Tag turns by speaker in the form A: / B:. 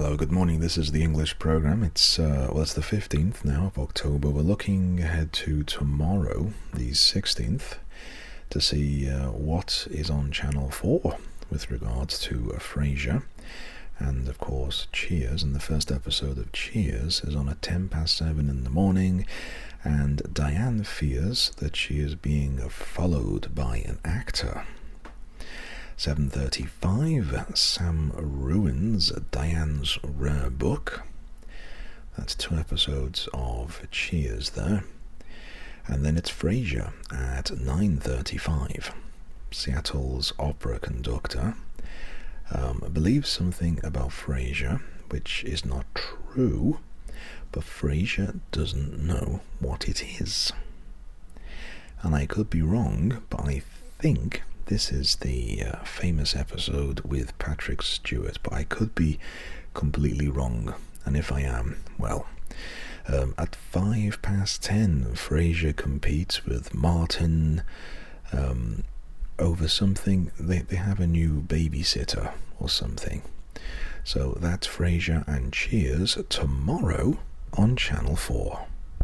A: Hello, good morning. This is the English program. It's uh, well, it's the fifteenth now of October. We're looking ahead to tomorrow, the sixteenth, to see uh, what is on Channel Four with regards to Frasier, and of course Cheers. And the first episode of Cheers is on at ten past seven in the morning, and Diane fears that she is being followed by an actor. 7.35, Sam ruins Diane's rare book. That's two episodes of Cheers there. And then it's Frasier at 9.35. Seattle's opera conductor um, believes something about Frasier, which is not true, but Frasier doesn't know what it is. And I could be wrong, but I think this is the uh, famous episode with Patrick Stewart, but I could be completely wrong. And if I am, well, um, at five past ten, Frasier competes with Martin um, over something. They, they have a new babysitter or something. So that's Frasier and Cheers tomorrow on Channel 4.